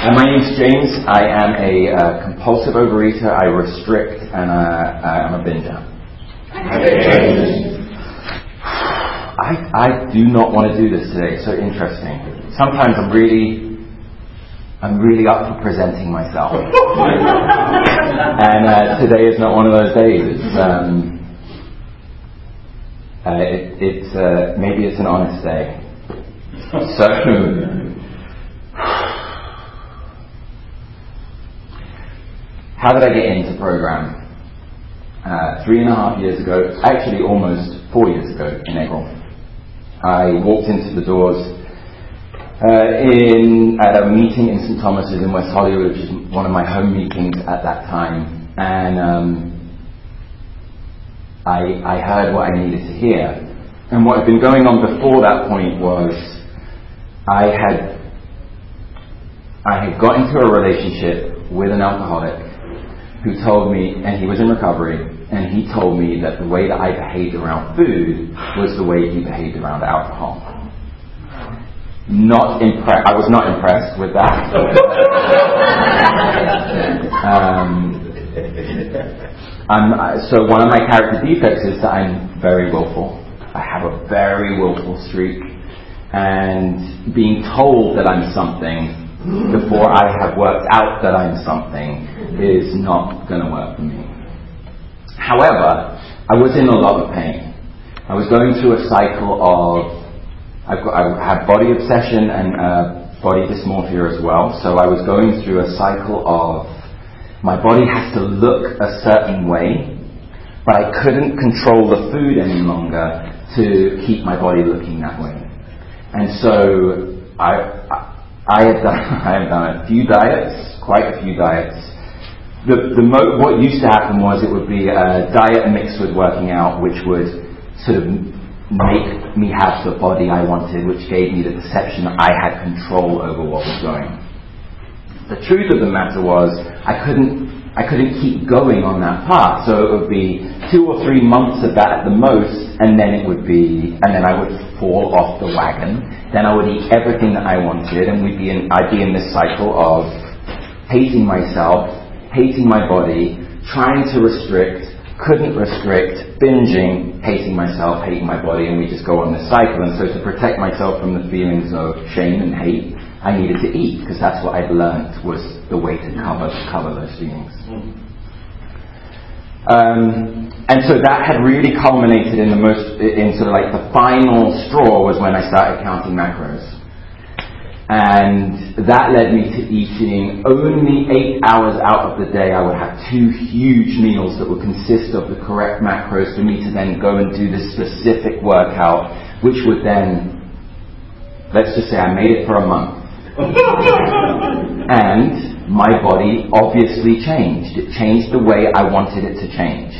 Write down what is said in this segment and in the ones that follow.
Uh, my name's James. I am a uh, compulsive overeater. I restrict and uh, I'm a binger. I, I do not want to do this today. It's so interesting. Sometimes I'm really, I'm really up for presenting myself. and uh, today is not one of those days. It's, um, uh, it, it's uh, maybe it's an honest day. So How did I get into program? Uh, three and a half years ago, actually almost four years ago in April, I walked into the doors uh, in at a meeting in St Thomas's in West Hollywood, which is one of my home meetings at that time, and um, I, I heard what I needed to hear. And what had been going on before that point was I had I had got into a relationship with an alcoholic who told me, and he was in recovery, and he told me that the way that I behaved around food was the way he behaved around alcohol. Not impressed. I was not impressed with that. um, so one of my character defects is that I'm very willful. I have a very willful streak, and being told that I'm something before I have worked out that I'm something is not going to work for me. However, I was in a lot of pain. I was going through a cycle of, I've got, I have body obsession and uh, body dysmorphia as well, so I was going through a cycle of my body has to look a certain way, but I couldn't control the food any longer to keep my body looking that way. And so I have done, I have done a few diets, quite a few diets, the, the mo- what used to happen was it would be a diet mixed with working out, which would sort of make me have the body I wanted, which gave me the perception that I had control over what was going. The truth of the matter was I couldn't I couldn't keep going on that path. So it would be two or three months of that at the most, and then it would be, and then I would fall off the wagon. Then I would eat everything that I wanted, and we'd be in, I'd be in this cycle of hating myself, hating my body, trying to restrict, couldn't restrict, binging, hating myself, hating my body, and we just go on this cycle. And so to protect myself from the feelings of shame and hate, I needed to eat because that's what I'd learned was the way to cover cover those feelings. Um, and so that had really culminated in the most, in sort of like the final straw was when I started counting macros. And that led me to eating only eight hours out of the day. I would have two huge meals that would consist of the correct macros for me to then go and do this specific workout, which would then, let's just say I made it for a month. And my body obviously changed. It changed the way I wanted it to change.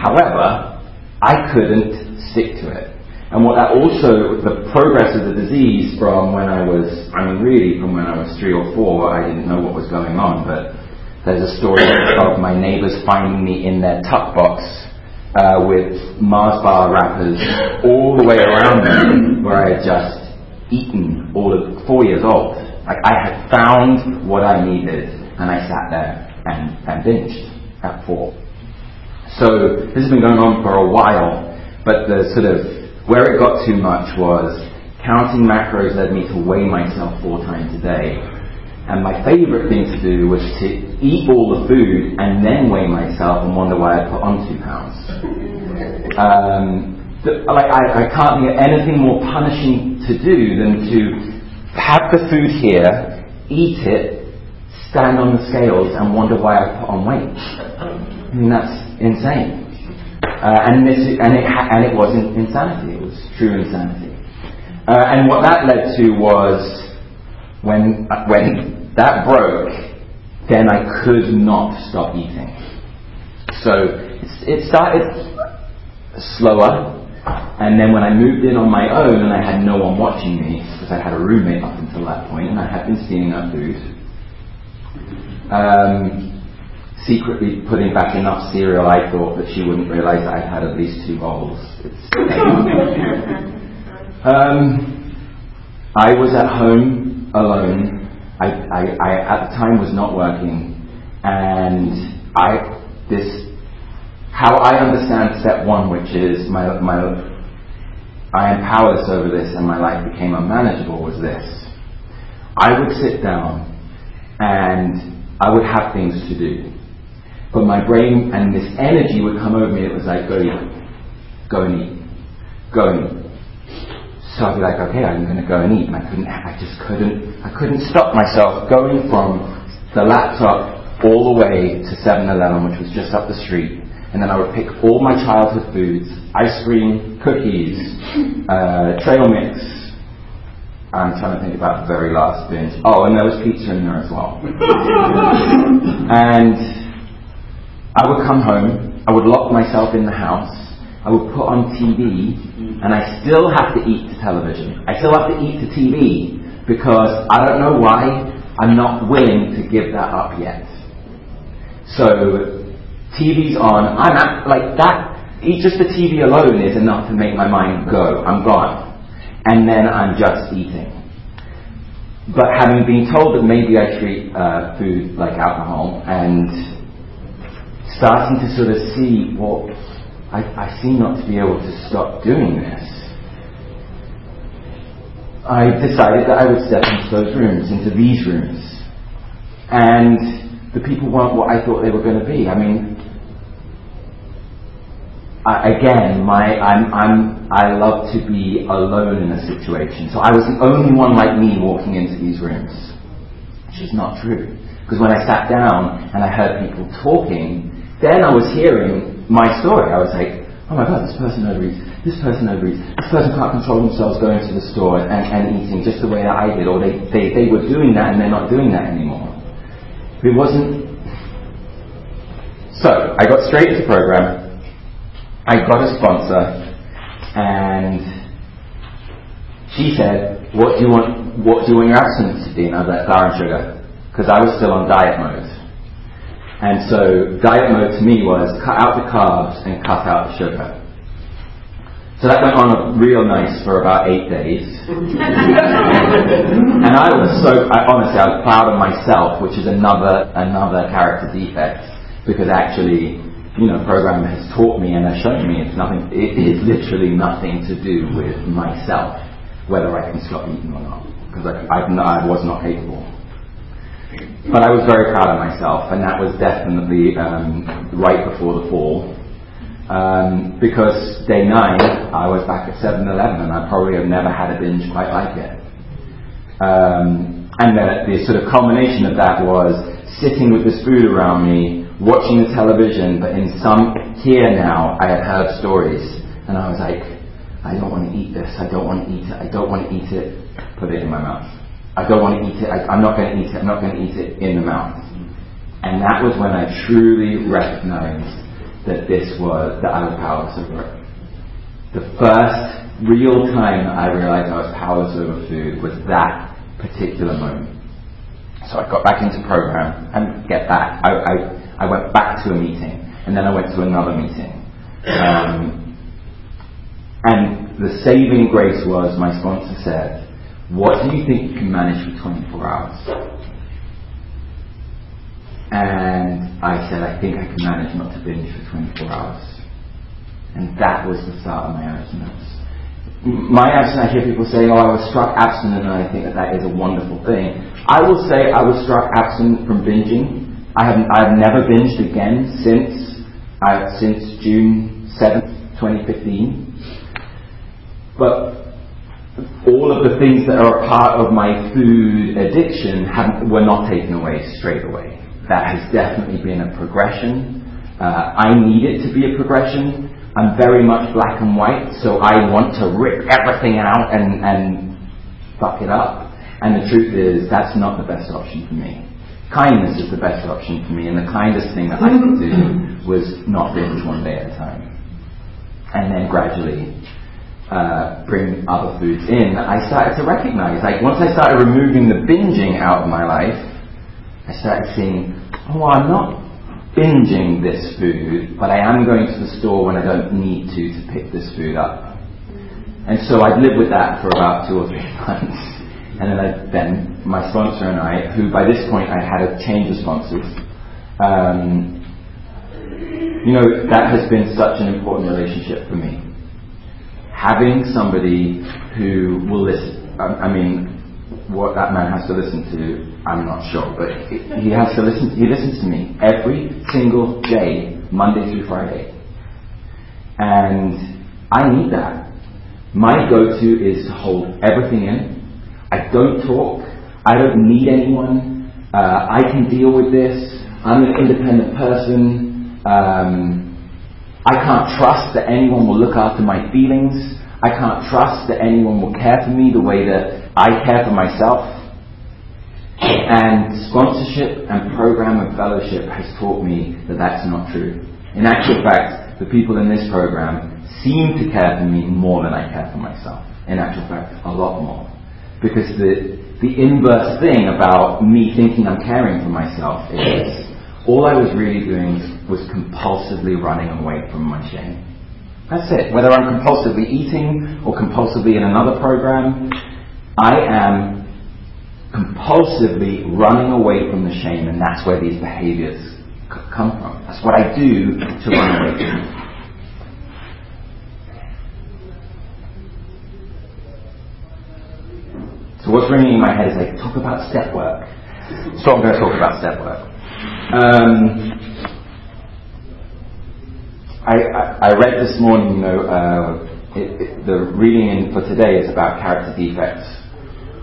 However, I couldn't stick to it. And what that also, the progress of the disease from when I was, I mean, really from when I was three or four, I didn't know what was going on, but there's a story of my neighbors finding me in their tuck box uh, with Mars bar wrappers all the way around me, where I had just eaten all of four years old. Like I had found what I needed, and I sat there and, and binged at four. So this has been going on for a while, but the sort of where it got too much was counting macros led me to weigh myself four times a day. And my favorite thing to do was to eat all the food and then weigh myself and wonder why I put on two pounds. Um, like I, I can't think of anything more punishing to do than to have the food here, eat it, stand on the scales and wonder why I put on weight. I mean, that's insane. Uh, and, this, and, it and it wasn't insanity, it was true insanity. Uh, and what that led to was when, uh, when that broke, then I could not stop eating. So it started slower, and then when I moved in on my own and I had no one watching me, because I had a roommate up until that point, and I had been stealing her food, um, secretly putting back enough cereal, I thought that she wouldn't realize I'd had at least two bowls. um, I was at home alone, I, I, I at the time was not working, and I this how I understand step one, which is my my I am powerless over this, and my life became unmanageable. Was this? I would sit down, and I would have things to do, but my brain and this energy would come over me. It was like go eat, go and eat, go and eat. So I'd be like, okay, I'm going to go and eat. And I couldn't, I just couldn't, I couldn't stop myself going from the laptop all the way to 7-Eleven, which was just up the street. And then I would pick all my childhood foods, ice cream, cookies, uh, trail mix. I'm trying to think about the very last binge. Oh, and there was pizza in there as well. and I would come home, I would lock myself in the house, I would put on TV, and I still have to eat the television. I still have to eat the TV because I don't know why I'm not willing to give that up yet. So TV's on. I'm at, like that. Just the TV alone is enough to make my mind go. I'm gone, and then I'm just eating. But having been told that maybe I treat uh, food like alcohol, and starting to sort of see, what I, I seem not to be able to stop doing this. I decided that I would step into those rooms, into these rooms. And the people weren't what I thought they were going to be. I mean, I, again, my, I'm, I'm, I love to be alone in a situation. So I was the only one like me walking into these rooms, which is not true. Because when I sat down and I heard people talking, then I was hearing my story. I was like, oh my god, this person overeats, this person overeats, this person can't control themselves going to the store and, and eating just the way that I did, or they, they, they were doing that and they're not doing that anymore. It wasn't. So, I got straight into the program, I got a sponsor, and she said, what do you want, what do you want your abstinence to be? And I was like, flour and sugar. Because I was still on diet mode. And so diet mode to me was cut out the carbs and cut out the sugar. So that went on real nice for about eight days. and I was so, I, honestly, I was proud of myself, which is another, another character defect, because actually, you know, program has taught me and has shown me it's nothing, it is literally nothing to do with myself, whether I can stop eating or not, because I, I, I was not capable. But I was very proud of myself, and that was definitely um, right before the fall. Um, because day nine, I was back at 7 Eleven, and I probably have never had a binge quite like it. Um, and the, the sort of culmination of that was sitting with this food around me, watching the television, but in some, here now, I had heard stories, and I was like, I don't want to eat this, I don't want to eat it, I don't want to eat it, put it in my mouth. I don't want to eat it. I, am not going to eat it. I'm not going to eat it in the mouth. And that was when I truly recognized that this was, that I was powerless over it. The first real time I realized I was powerless over food was that particular moment. So I got back into program and get back. I, I, I went back to a meeting and then I went to another meeting. Um, and the saving grace was my sponsor said, what do you think you can manage for 24 hours? And I said, I think I can manage not to binge for 24 hours. And that was the start of my abstinence. My abstinence, I hear people saying, oh, I was struck abstinent, and I think that that is a wonderful thing. I will say I was struck abstinent from binging. I have, I've never binged again since, uh, since June 7th, 2015. But all of the things that are a part of my food addiction were not taken away straight away. That has definitely been a progression. Uh, I need it to be a progression. I'm very much black and white, so I want to rip everything out and, and fuck it up. And the truth is, that's not the best option for me. Kindness is the best option for me, and the kindest thing that I could do was not binge one day at a time. And then gradually uh, bring other foods in, I started to recognize, like once I started removing the binging out of my life, I started seeing, oh, I'm not binging this food, but I am going to the store when I don't need to to pick this food up. And so I'd lived with that for about two or three months. And then I, then my sponsor and I, who by this point I had a change of sponsors. Um, you know, that has been such an important relationship for me. Having somebody who will listen. I, I mean, what that man has to listen to, I'm not sure, but he has to listen. He listens to me every single day, Monday through Friday, and I need that. My go-to is to hold everything in. I don't talk. I don't need anyone. Uh, I can deal with this. I'm an independent person. Um, I can't trust that anyone will look after my feelings. I can't trust that anyone will care for me the way that I care for myself. And sponsorship and program and fellowship has taught me that that's not true. In actual fact, the people in this program seem to care for me more than I care for myself. In actual fact, a lot more. Because the, the inverse thing about me thinking I'm caring for myself is all I was really doing was compulsively running away from my shame. That's it. Whether I'm compulsively eating or compulsively in another program, I am compulsively running away from the shame, and that's where these behaviors c- come from. That's what I do to run away from it. So what's ringing in my head is like, talk about step work. So I'm going to talk about step work. Um, I, I, I, read this morning, you know, uh, it, it, the reading for today is about character defects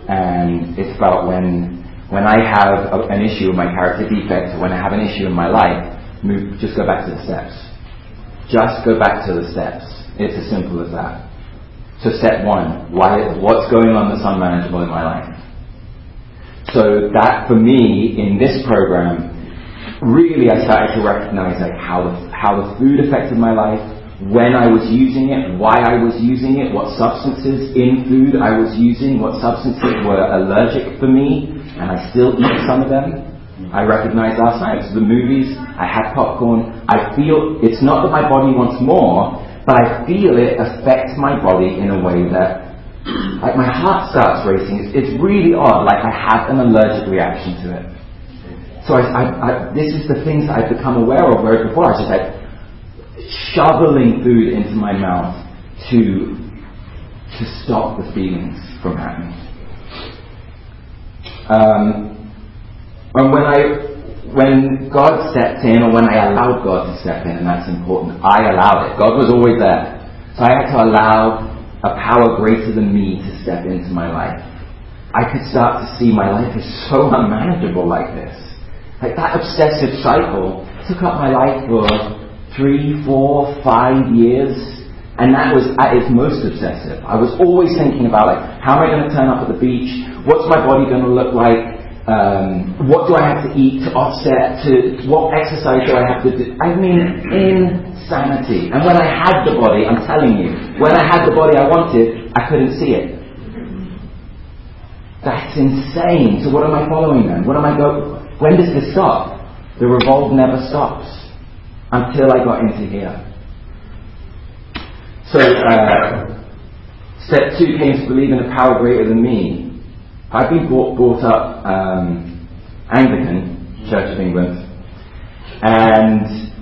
and it's about when when I have a, an issue with my character defect, or when I have an issue in my life, move, just go back to the steps. Just go back to the steps. It's as simple as that. So step one, why, what's going on that's unmanageable in my life? So that for me, in this program, really I started to recognize like how the, how the food affected my life, when I was using it, why I was using it, what substances in food I was using, what substances were allergic for me, and I still eat some of them. I recognized last night. The movies, I had popcorn. I feel it's not that my body wants more, but I feel it affects my body in a way that, like my heart starts racing. It's, it's really odd. Like I have an allergic reaction to it. So I, I, I, this is the things I've become aware of. Whereas before I was just like, shoveling food into my mouth to to stop the feelings from happening. Um, and when I when God stepped in, or when I allowed God to step in, and that's important, I allowed it. God was always there, so I had to allow a power greater than me to step into my life. I could start to see my life is so unmanageable like this. Like that obsessive cycle took up my life for three, four, five years. And that was at its most obsessive. I was always thinking about like, how am I going to turn up at the beach? What's my body going to look like? Um, what do I have to eat to offset? To what exercise do I have to do? I mean, insanity. And when I had the body, I'm telling you, when I had the body I wanted, I couldn't see it. That's insane. So what am I following then? What am I go? When does this stop? The revolve never stops until I got into here. So, uh, step two came to believe in a power greater than me. I've been brought, brought up um, Anglican, Church of England, and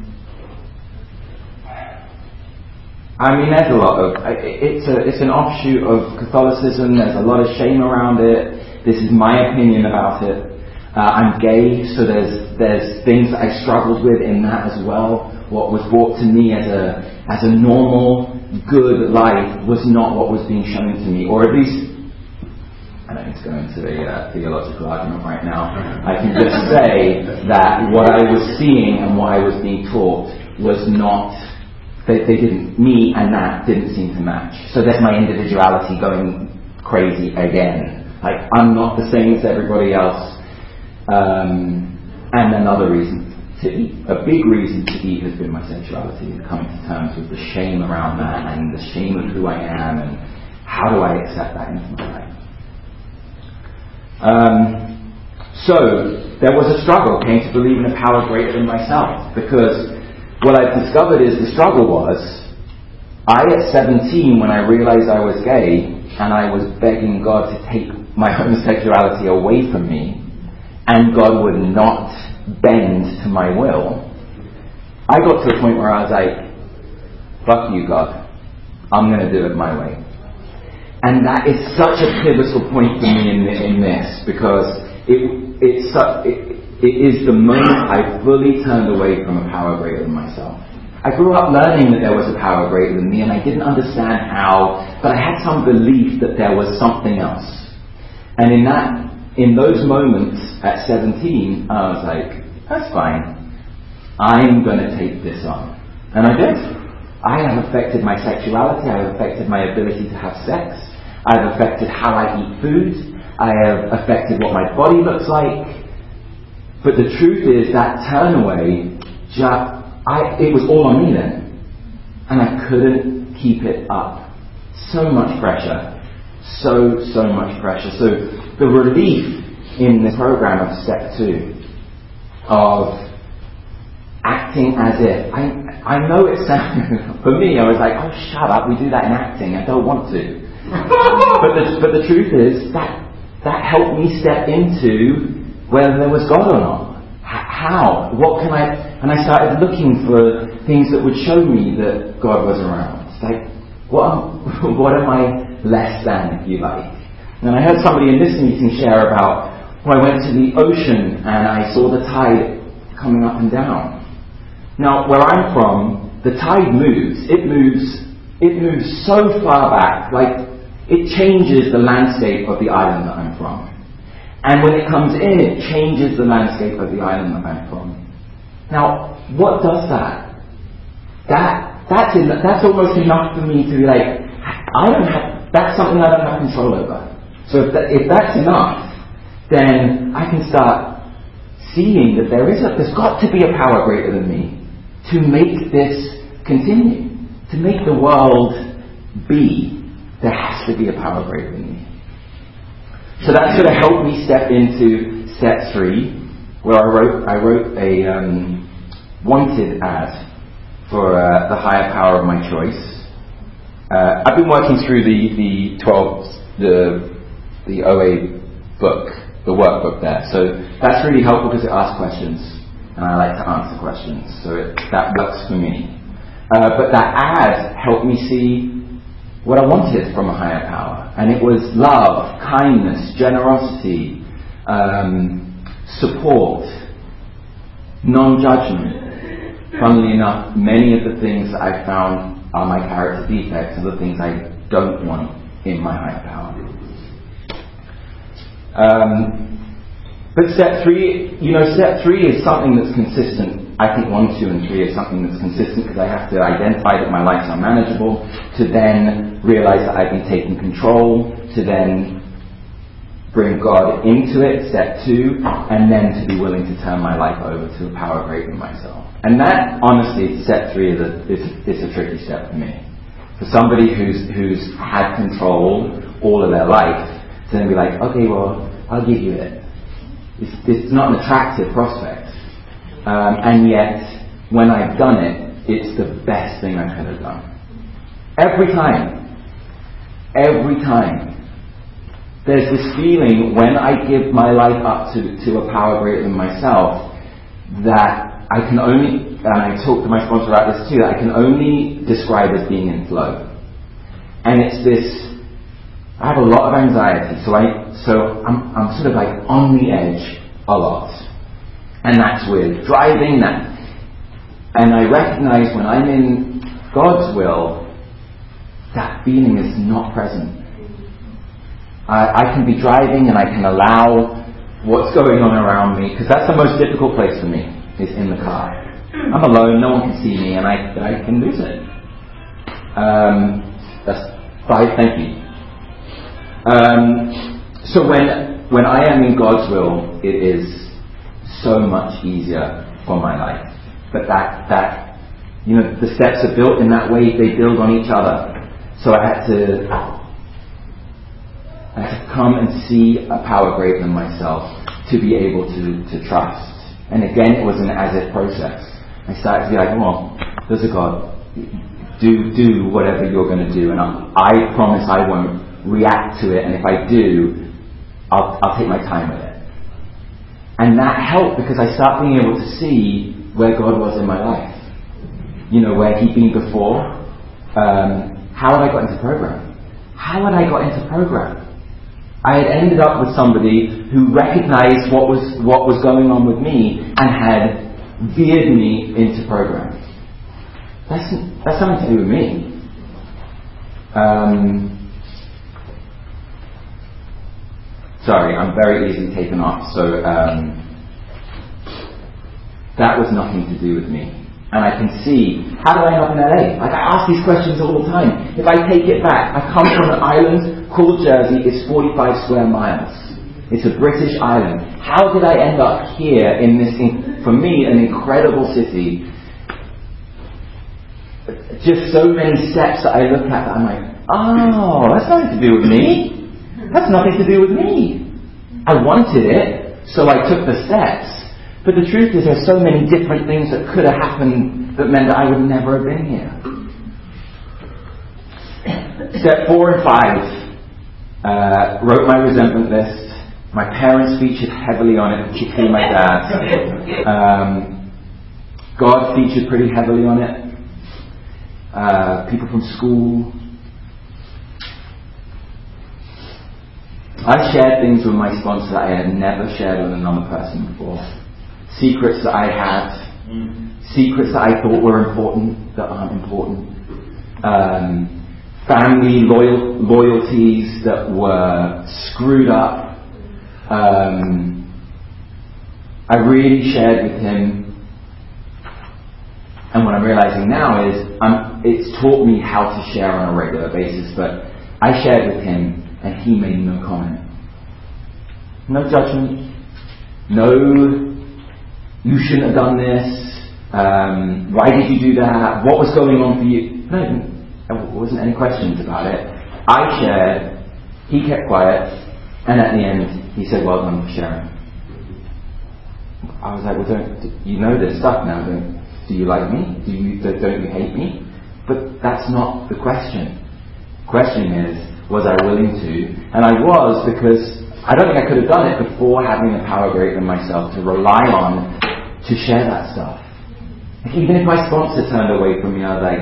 I mean, there's a lot of it's a it's an offshoot of Catholicism. There's a lot of shame around it. This is my opinion about it. Uh, I'm gay, so there's there's things that I struggled with in that as well. What was brought to me as a as a normal, good life was not what was being shown to me, or at least I don't need to a uh, theological argument right now. I can just say that what I was seeing and what I was being taught was not. They, they didn't. Me and that didn't seem to match. So there's my individuality going crazy again. Like I'm not the same as everybody else. Um, and another reason to eat, a big reason to eat has been my sexuality and coming to terms with the shame around that and the shame of who I am and how do I accept that into my life. Um, so there was a struggle, came to believe in a power greater than myself because what I've discovered is the struggle was I at 17 when I realized I was gay and I was begging God to take my homosexuality away from me and God would not bend to my will, I got to a point where I was like, fuck you, God. I'm going to do it my way. And that is such a pivotal point for me in, in this because it, it's it, it is the moment I fully turned away from a power greater than myself. I grew up learning that there was a power greater than me and I didn't understand how, but I had some belief that there was something else. And in that, in those moments at 17, I was like, that's fine. I'm going to take this on. And I did. I have affected my sexuality. I have affected my ability to have sex. I have affected how I eat food. I have affected what my body looks like. But the truth is that turn away, just, I, it was all on me then. And I couldn't keep it up. So much pressure. So, so much pressure. So the relief in the program of step two of acting as if. I, I know it sounds, for me, I was like, oh, shut up, we do that in acting, I don't want to. But, the, but the truth is, that, that helped me step into whether there was God or not. H- how? What can I, and I started looking for things that would show me that God was around. It's like, what am, what am I less than, if you like? And I heard somebody in this meeting share about, well, I went to the ocean and I saw the tide coming up and down. Now, where I'm from, the tide moves. It moves. It moves so far back, like it changes the landscape of the island that I'm from. And when it comes in, it changes the landscape of the island that I'm from. Now, what does that? That that's in, that's almost enough for me to be like, I don't have. That's something I don't have control over. So if, that, if that's enough, then I can start seeing that there is a, there's got to be a power greater than me to make this continue, to make the world be, there has to be a power greater than me. So that's going to help me step into step three, where I wrote, I wrote a um, wanted ad for uh, the higher power of my choice. Uh, I've been working through the, the 12, the, the OA book, the workbook there. So that's really helpful because it asks questions and I like to answer questions, so it, that works for me. Uh, but that ad helped me see what I wanted from a higher power, and it was love, kindness, generosity, um, support, non-judgment. Funnily enough, many of the things that I found are my character defects are the things I don't want in my higher power. Um, but step three, you know, step three is something that's consistent. I think one, two, and three is something that's consistent because I have to identify that my life's unmanageable, to then realize that I've been taking control, to then bring God into it, step two, and then to be willing to turn my life over to a power greater than myself. And that, honestly, step three is a, is, is a tricky step for me. For somebody who's, who's had control all of their life, to then be like, okay, well, I'll give you it it's, it's not an attractive prospect. Um, and yet, when I've done it, it's the best thing I could have done. Every time. Every time. There's this feeling when I give my life up to, to a power greater than myself that I can only, and I talk to my sponsor about this too, that I can only describe as being in flow. And it's this I have a lot of anxiety, so I so I'm I'm sort of like on the edge a lot, and that's with driving. That, and I recognize when I'm in God's will, that feeling is not present. I, I can be driving and I can allow what's going on around me because that's the most difficult place for me is in the car. I'm alone, no one can see me, and I I can lose it. Um, that's five. Thank you. Um, so when when I am in God's will, it is so much easier for my life. But that that you know the steps are built in that way; they build on each other. So I had to I had to come and see a power greater than myself to be able to, to trust. And again, it was an as if process. I started to be like, well, there's a God. Do do whatever you're going to do, and I, I promise I won't react to it, and if I do, I'll, I'll take my time with it. And that helped because I start being able to see where God was in my life. You know, where He'd been before. Um, how had I got into program? How had I got into program? I had ended up with somebody who recognized what was, what was going on with me and had veered me into program. That's, that's something to do with me. Um, sorry, I'm very easily taken off, so um, that was nothing to do with me. And I can see, how do I end up in LA? Like I ask these questions all the time. If I take it back, I come from an island called Jersey, it's 45 square miles. It's a British island. How did I end up here in this, for me, an incredible city? Just so many steps that I look at that I'm like, oh, that's nothing to do with me. That's nothing to do with me. I wanted it, so I took the steps. But the truth is, there's so many different things that could have happened that meant that I would never have been here. Step four and five. Uh, wrote my resentment list. My parents featured heavily on it, particularly my dad. Um, God featured pretty heavily on it. Uh, people from school. I shared things with my sponsor that I had never shared with another person before secrets that I had, mm. secrets that I thought were important that aren't important, um, family loyal, loyalties that were screwed up. Um, I really shared with him, and what I'm realizing now is I'm, it's taught me how to share on a regular basis, but I shared with him and he made no comment. No judgment, no you shouldn't have done this. Um, why did you do that? What was going on for you? No, there wasn't any questions about it. I shared. He kept quiet, and at the end, he said, "Well done for sharing." I was like, "Well, don't you know this stuff now? Don't, do you like me? Do you don't you hate me?" But that's not the question. The question is, was I willing to? And I was because I don't think I could have done it before having the power greater than myself to rely on to share that stuff. Like even if my sponsor turned away from me, I was like,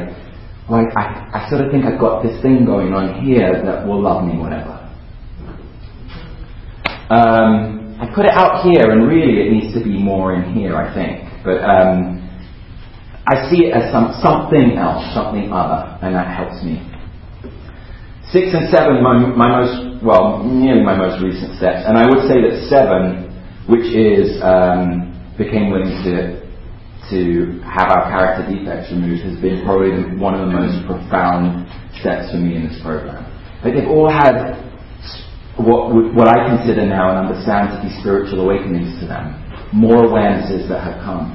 well, I, I sort of think I've got this thing going on here that will love me, whatever. Um, I put it out here, and really it needs to be more in here, I think. But um, I see it as some, something else, something other, and that helps me. Six and seven, my, my most, well, nearly my most recent steps. And I would say that seven, which is um, became willing to to have our character defects removed has been probably one of the most profound steps for me in this program. Like they've all had what what I consider now and understand to be spiritual awakenings to them, more awarenesses that have come.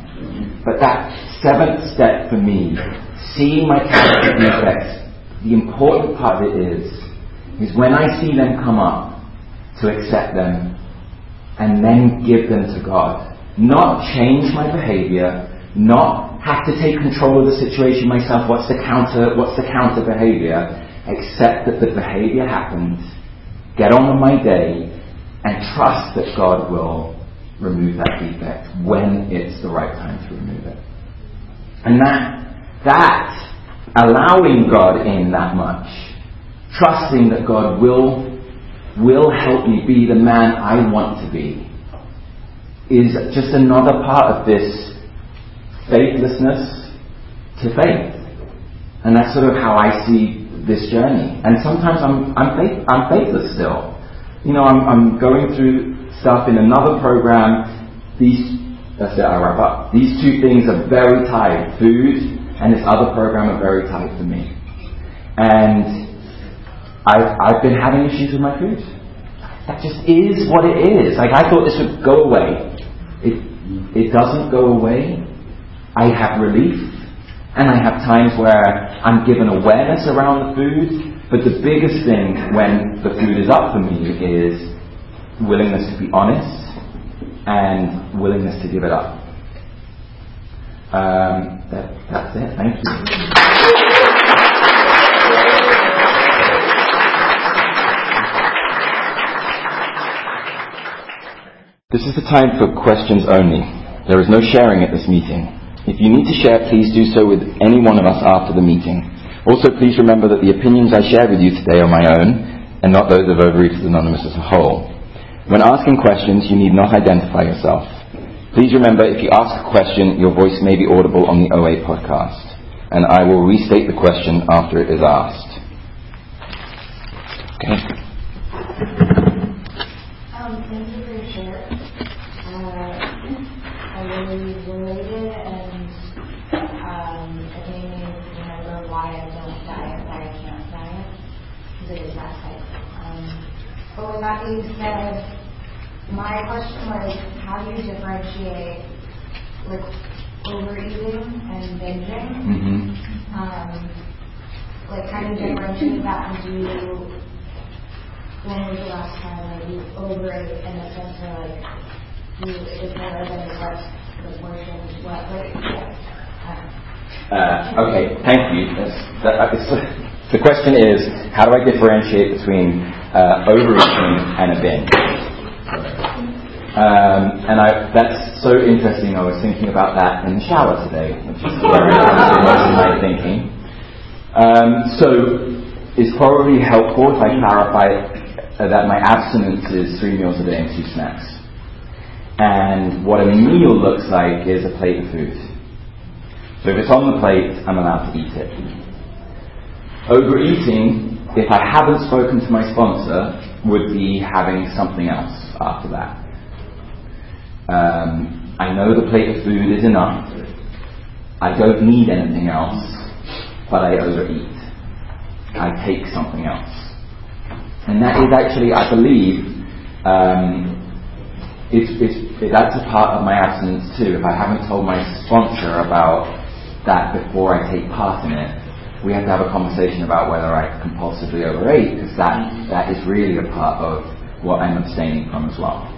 But that seventh step for me, seeing my character defects, the important part of it is, is when I see them come up, to accept them and then give them to God not change my behavior, not have to take control of the situation myself. What's the counter? What's the counter behavior? Accept that the behavior happened. Get on with my day, and trust that God will remove that defect when it's the right time to remove it. And that that allowing God in that much, trusting that God will will help me be the man I want to be is just another part of this faithlessness to faith. And that's sort of how I see this journey. And sometimes I'm, I'm, faith, I'm faithless still. You know, I'm, I'm going through stuff in another program. These, that's it, I wrap up. These two things are very tied. Food and this other program are very tight for me. And I've, I've been having issues with my food. That just is what it is. Like I thought this would go away. It, it doesn't go away. I have relief, and I have times where I'm given awareness around the food. But the biggest thing when the food is up for me is willingness to be honest and willingness to give it up. Um, that, that's it. Thank you. This is the time for questions only. There is no sharing at this meeting. If you need to share, please do so with any one of us after the meeting. Also, please remember that the opinions I share with you today are my own and not those of Overeaters Anonymous as a whole. When asking questions, you need not identify yourself. Please remember if you ask a question, your voice may be audible on the OA podcast, and I will restate the question after it is asked. Okay. Um, thank you for your share. Uh, I really related, and um, it made me remember why I don't diet, why I can't diet, because it is that cycle. Um, but with that being said, my question was, how do you differentiate like overeating and binging? Mm-hmm. Um, like, how do you differentiate that? And do you, when was the last time like you overate in the sense of like you it's more than what the portion what like yeah. Uh, okay, thank you. That, the question is, how do I differentiate between uh, overeating and a binge. Um, and I, that's so interesting. I was thinking about that in the shower today, which is very interesting my thinking. Um, so it's probably helpful if I clarify uh, that my abstinence is three meals a day and two snacks. And what a meal looks like is a plate of food. So if it's on the plate, I'm allowed to eat it. Overeating if I haven't spoken to my sponsor, would be having something else after that. Um, I know the plate of food is enough. I don't need anything else, but I overeat. I take something else. And that is actually, I believe, um, it's, it's, that's a part of my abstinence too. If I haven't told my sponsor about that before I take part in it, we have to have a conversation about whether I compulsively overeat, because that, that is really a part of what I'm abstaining from as well.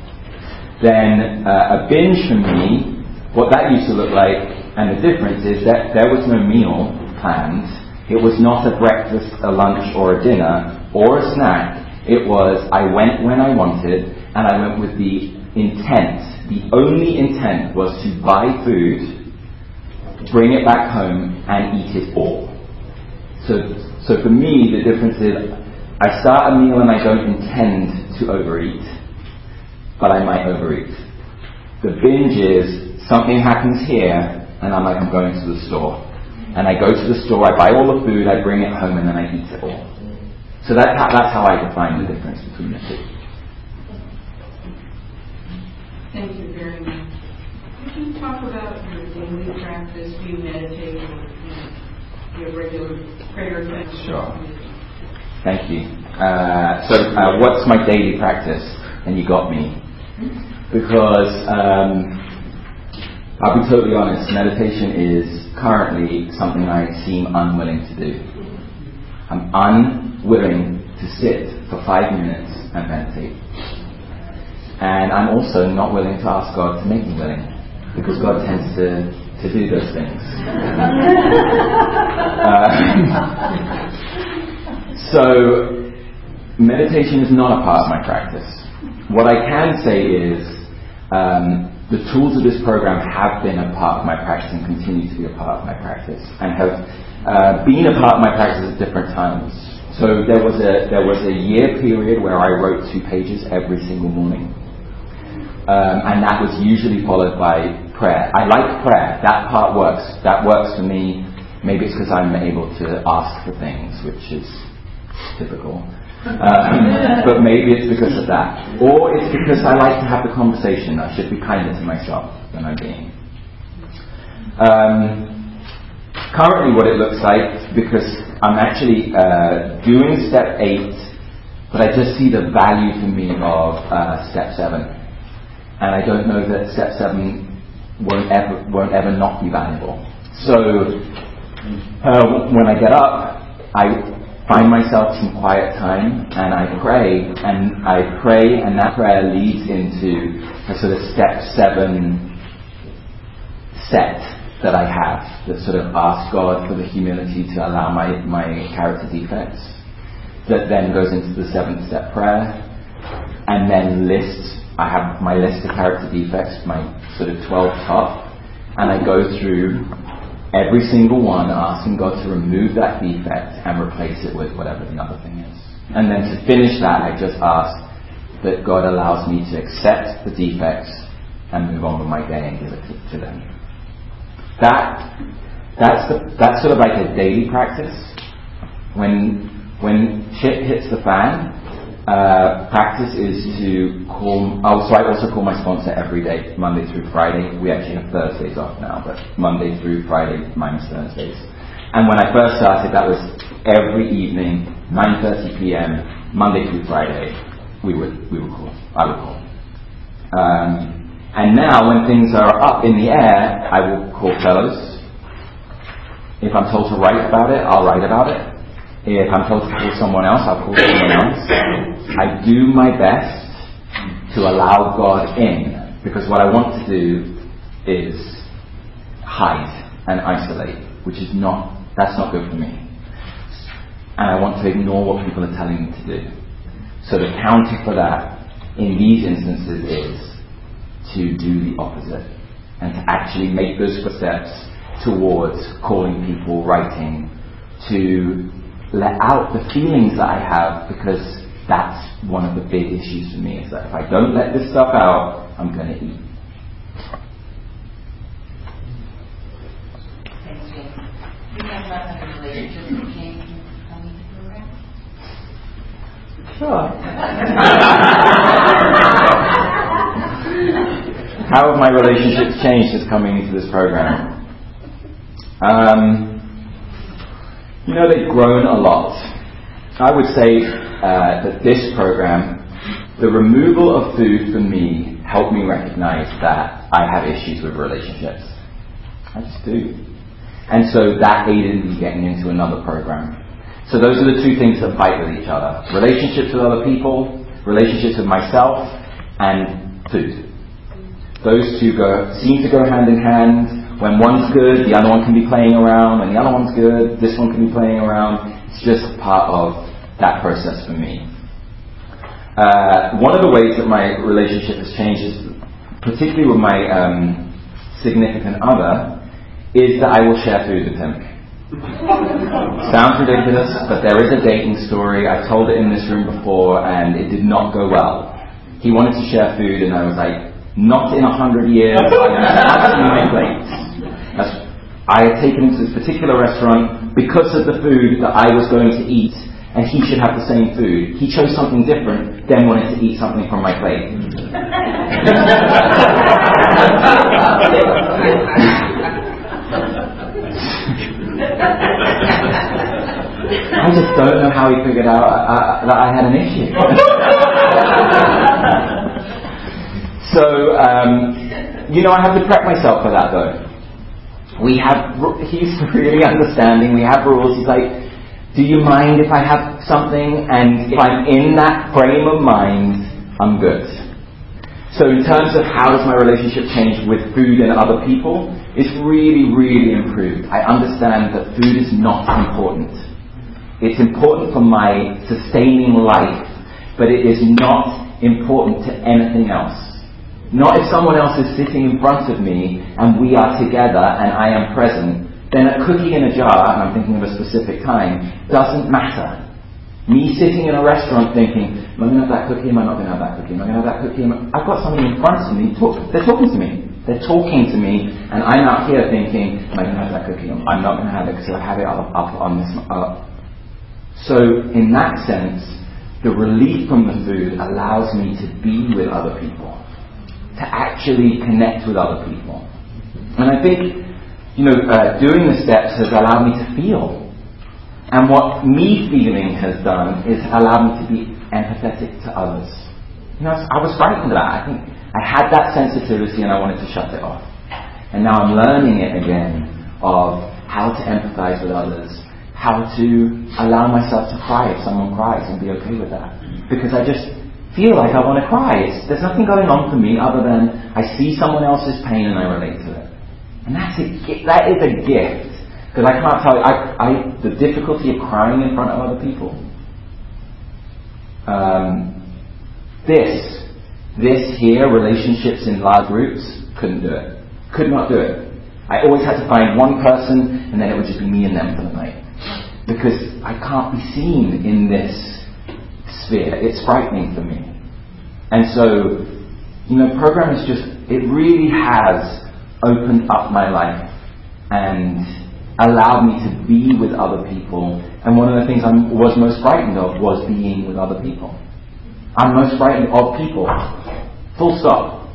Then uh, a binge for me, what that used to look like, and the difference is that there was no meal planned. It was not a breakfast, a lunch, or a dinner, or a snack. It was I went when I wanted, and I went with the intent. The only intent was to buy food, bring it back home, and eat it all. So, so for me, the difference is I start a meal and I don't intend to overeat, but I might overeat. The binge is something happens here, and I'm like, I'm going to the store. And I go to the store, I buy all the food, I bring it home, and then I eat it all. So that's how, that's how I define the difference between the two. Thank you very much. Could you talk about your daily practice? Do you meditate or you know, your regular prayer Sure. Thank you. Uh, so, uh, what's my daily practice? And you got me. Because, um, I'll be totally honest, meditation is currently something I seem unwilling to do. I'm unwilling to sit for five minutes and meditate. And I'm also not willing to ask God to make me willing, because God tends to to do those things. uh, so, meditation is not a part of my practice. What I can say is um, the tools of this program have been a part of my practice and continue to be a part of my practice, and have uh, been a part of my practice at different times. So there was a there was a year period where I wrote two pages every single morning, um, and that was usually followed by prayer. I like prayer. That part works. That works for me. Maybe it's because I'm able to ask for things, which is typical. Um, but maybe it's because of that. Or it's because I like to have the conversation. I should be kinder to myself than I'm being. Um, currently, what it looks like, because I'm actually uh, doing step 8, but I just see the value for me of uh, step 7. And I don't know that step 7 won't ever, won't ever not be valuable. So uh, when I get up, I find myself some quiet time and I pray, and I pray, and that prayer leads into a sort of step seven set that I have that sort of asks God for the humility to allow my, my character defects. That then goes into the seventh step prayer and then lists I have my list of character defects, my sort of 12 top, and I go through every single one asking God to remove that defect and replace it with whatever the other thing is. And then to finish that, I just ask that God allows me to accept the defects and move on with my day and give it to, to them. That, that's, the, that's sort of like a daily practice. When, when shit hits the fan, uh, practice is to call, oh, so I also call my sponsor every day, Monday through Friday. We actually have Thursdays off now, but Monday through Friday minus Thursdays. And when I first started, that was every evening, 9.30 p.m., Monday through Friday, we would, we would call. I would call. Um, and now, when things are up in the air, I will call fellows. If I'm told to write about it, I'll write about it. If I'm told to call someone else, I'll call someone else. I do my best to allow God in because what I want to do is hide and isolate, which is not, that's not good for me. And I want to ignore what people are telling me to do. So the counter for that in these instances is to do the opposite and to actually make those steps towards calling people, writing, to let out the feelings that I have because that's one of the big issues for me is that if I don't let this stuff out, I'm going to eat. Thanks, Jake. You have about the relationship with coming to the program? Sure. How have my relationships changed since coming into this program? Um, you know, they've grown a lot. I would say uh, that this program, the removal of food for me, helped me recognize that I have issues with relationships. I just do. And so that aided me getting into another program. So those are the two things that fight with each other. Relationships with other people, relationships with myself, and food. Those two go, seem to go hand in hand. When one's good, the other one can be playing around. When the other one's good, this one can be playing around. It's just part of that process for me. Uh, one of the ways that my relationship has changed is, particularly with my um, significant other, is that I will share food with him. Sounds ridiculous, but there is a dating story. I've told it in this room before, and it did not go well. He wanted to share food, and I was like, not in a hundred years. I am my plate. I had taken him to this particular restaurant because of the food that I was going to eat, and he should have the same food. He chose something different, then wanted to eat something from my plate. I just don't know how he figured out uh, uh that I had an issue. so, um, you know, I have to prep myself for that though we have, he's really understanding. We have rules. He's like, do you mind if I have something? And if I'm in that frame of mind, I'm good. So in terms of how does my relationship change with food and other people, it's really, really improved. I understand that food is not important. It's important for my sustaining life, but it is not important to anything else. Not if someone else is sitting in front of me and we are together and I am present, then a cookie in a jar, and I'm thinking of a specific time, doesn't matter. Me sitting in a restaurant thinking, am I going to have that cookie? Am I not going to have that cookie? Am I going to have that cookie? I've got somebody in front of me. Talk, they're talking to me. They're talking to me, and I'm out here thinking, am I going to have that cookie? I'm not going to have it because I have it up, on this. So, in that sense, the relief from the food allows me to be with other people to actually connect with other people. And I think, you know, uh, doing the steps has allowed me to feel. And what me feeling has done is allowed me to be empathetic to others. You know, I was frightened of that. I think I had that sensitivity and I wanted to shut it off. And now I'm learning it again of how to empathize with others, how to allow myself to cry if someone cries and be okay with that. Because I just feel like I want to cry. It's, there's nothing going on for me other than I see someone else's pain and I relate to it. And that's a, that is a gift. Because I can't tell you, I, I, the difficulty of crying in front of other people. Um, this This here, relationships in large groups, couldn't do it. Could not do it. I always had to find one person and then it would just be me and them for the night. Because I can't be seen in this sphere. It's frightening for me. And so, you know, program is just, it really has opened up my life and allowed me to be with other people. And one of the things I was most frightened of was being with other people. I'm most frightened of people. Full stop.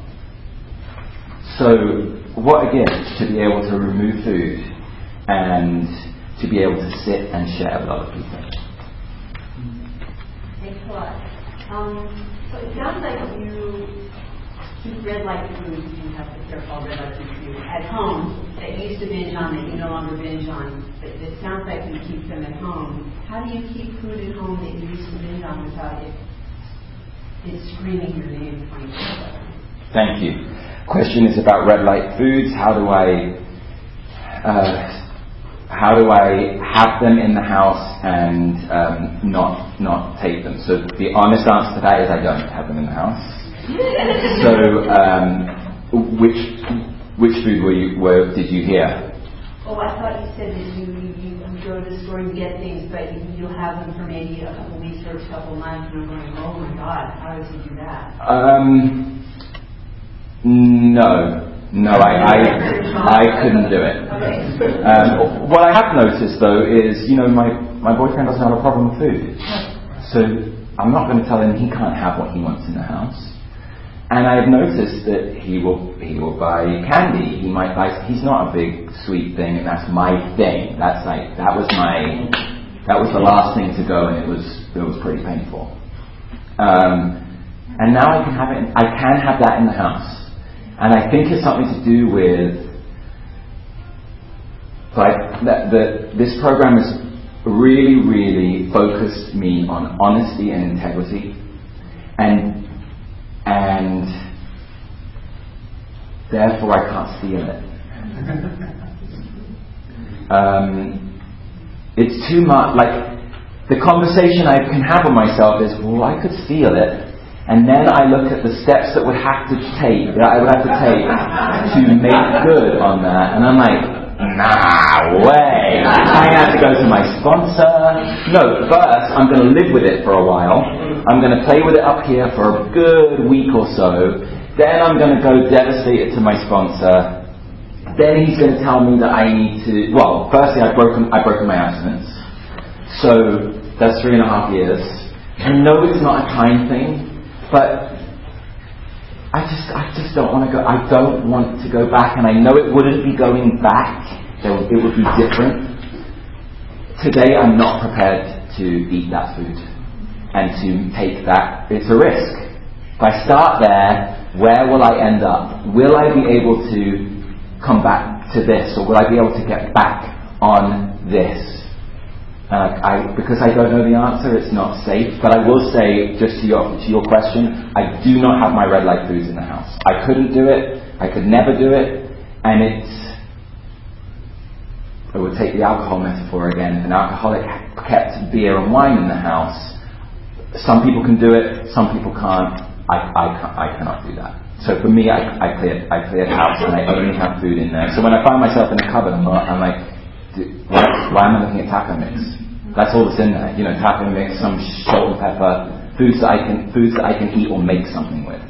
So, what a gift to be able to remove food and to be able to sit and share with other people. Lot. Um, so it sounds like you keep red light foods, you have to careful red light foods at home that you used to binge on that you no longer binge on, but it sounds like you keep them at home. How do you keep food at home that you used to binge on without it, it screaming your name 24 Thank you. Question is about red light foods. How do I uh, how do I have them in the house and um, not not take them? So the honest answer to that is I don't have them in the house so, um, which which food were you, were, did you hear? Oh, I thought you said that you, you, you go to the store and get things, but you, you'll have them for maybe a couple weeks or a couple months, and I'm going, oh my God, how does he do that? Um, no. No, I, I, I couldn't do it. Um, what I have noticed though is, you know, my, my boyfriend doesn't have a problem with food. So I'm not going to tell him he can't have what he wants in the house. And I've noticed that he will he will buy candy. He might buy. He's not a big sweet thing, and that's my thing. That's like that was my that was the last thing to go, and it was it was pretty painful. Um, and now I can have it. I can have that in the house, and I think it's something to do with like that. The, this program has really, really focused me on honesty and integrity, and and therefore I can't feel it. um, it's too much. Like the conversation I can have with myself is, well, I could feel it. And then I look at the steps that would have to take, that I would have to take to make good on that, and I'm like, Nah, way. I have to go to my sponsor. No, first, I'm going to live with it for a while. I'm going to play with it up here for a good week or so. Then I'm going to go devastate it to my sponsor. Then he's going to tell me that I need to. Well, firstly, I've broken I've broken my abstinence, so that's three and a half years. And no, it's not a time thing, but I just, I just don't want to go. I don't want to go back, and I know it wouldn't be going back. It would be different. Today, I'm not prepared to eat that food and to take that. It's a risk. If I start there, where will I end up? Will I be able to come back to this, or will I be able to get back on this? Uh, I, because I don't know the answer, it's not safe. But I will say, just to your, to your question, I do not have my red light foods in the house. I couldn't do it. I could never do it. And it's, I would take the alcohol metaphor again. An alcoholic kept beer and wine in the house. Some people can do it, some people can't. I, I, I cannot do that. So for me, I, I cleared, I cleared house and I only have food in there. So when I find myself in a cupboard, I'm, I'm like, why, why am I looking at taco mix? That's all that's in there. You know, taco mix, some salt and pepper, foods that I can foods that I can eat or make something with.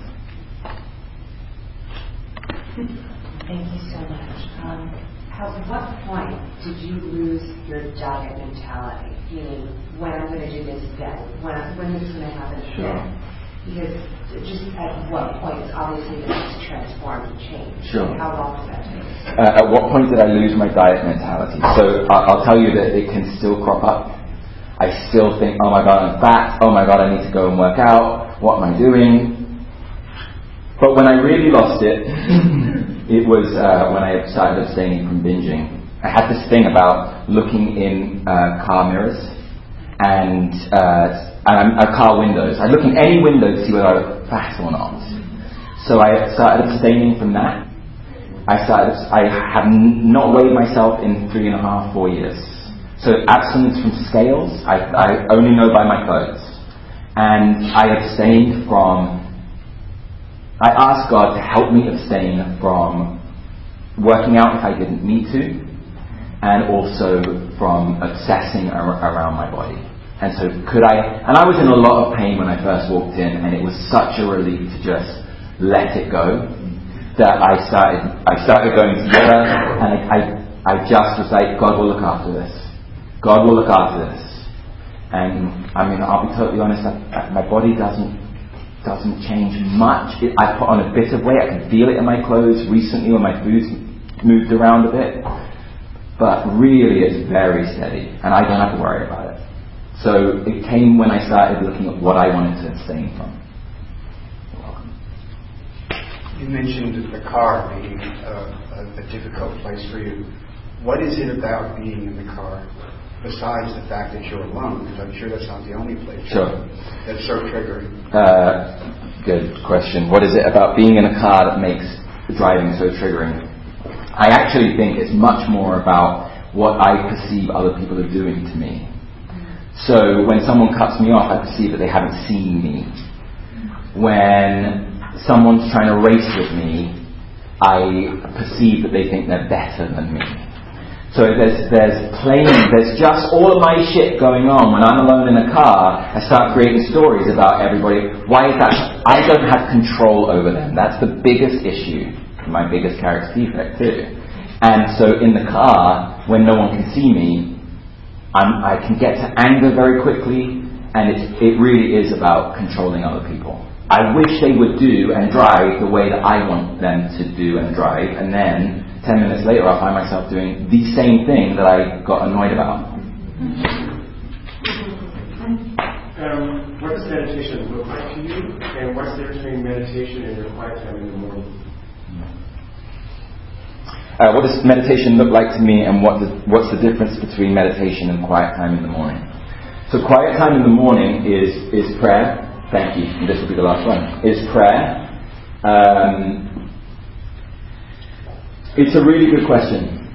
Thank you so much. Um, at what point did you lose your diet mentality? Meaning, when I'm going to do this then, when when this is going to happen sure. Because just at what point, obviously, has transformed and changed. Sure. How long does that take? Uh, at what point did I lose my diet mentality? So uh, I'll tell you that it can still crop up. I still think, oh my god, I'm fat. Oh my god, I need to go and work out. What am I doing? But when I really lost it, it was uh, when I started abstaining from binging. I had this thing about looking in uh, car mirrors and uh, um, uh, car windows. I look in any window to see whether I look fat or not. So I started abstaining from that. I started. I have not weighed myself in three and a half, four years. So abstinence from scales. I, I only know by my clothes, and I abstained from I asked God to help me abstain from working out if I didn't need to, and also from obsessing ar- around my body. And so could I, and I was in a lot of pain when I first walked in, and it was such a relief to just let it go that I started, I started going to and I, I, I just was like, God will look after this. God will look after this. And I mean, I'll be totally honest, I, my body doesn't doesn't change much. It, I put on a bit of weight. I can feel it in my clothes recently when my food's moved around a bit. But really, it's very steady, and I don't have to worry about it. So it came when I started looking at what I wanted to abstain from. You mentioned the car being a, a, a difficult place for you. What is it about being in the car besides the fact that you're alone? Because I'm sure that's not the only place. Sure. That's so triggering. Uh, good question. What is it about being in a car that makes driving so triggering? I actually think it's much more about what I perceive other people are doing to me. So when someone cuts me off, I perceive that they haven't seen me. When someone's trying to race with me, I perceive that they think they're better than me. So there's, there's playing, there's just all of my shit going on. When I'm alone in a car, I start creating stories about everybody. Why is that? I don't have control over them. That's the biggest issue, my biggest character defect too. And so in the car, when no one can see me, I'm, I can get to anger very quickly, and it, it really is about controlling other people. I wish they would do and drive the way that I want them to do and drive, and then 10 minutes later I'll find myself doing the same thing that I got annoyed about. Um, what does meditation look like to you? And what's the difference between meditation and your quiet time in the morning? Uh, what does meditation look like to me, and what what's the difference between meditation and quiet time in the morning? So, quiet time in the morning is, is prayer. Thank you. And this will be the last one. Is prayer. Um, it's a really good question,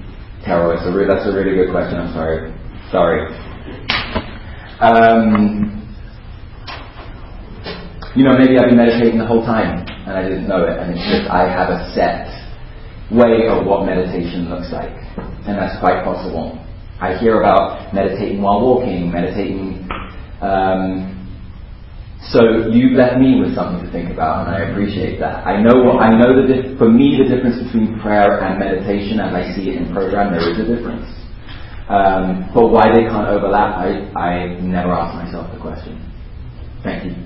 Carol. It's a re- that's a really good question. I'm sorry. Sorry. Um, you know, maybe I've been meditating the whole time and I didn't know it, and it's just I have a set way of what meditation looks like, and that's quite possible. I hear about meditating while walking, meditating. Um, so you left me with something to think about, and I appreciate that. I know what I know the for me the difference between prayer and meditation, as I see it in program, there is a difference. Um, but why they can't overlap, I I never asked myself the question. Thank you.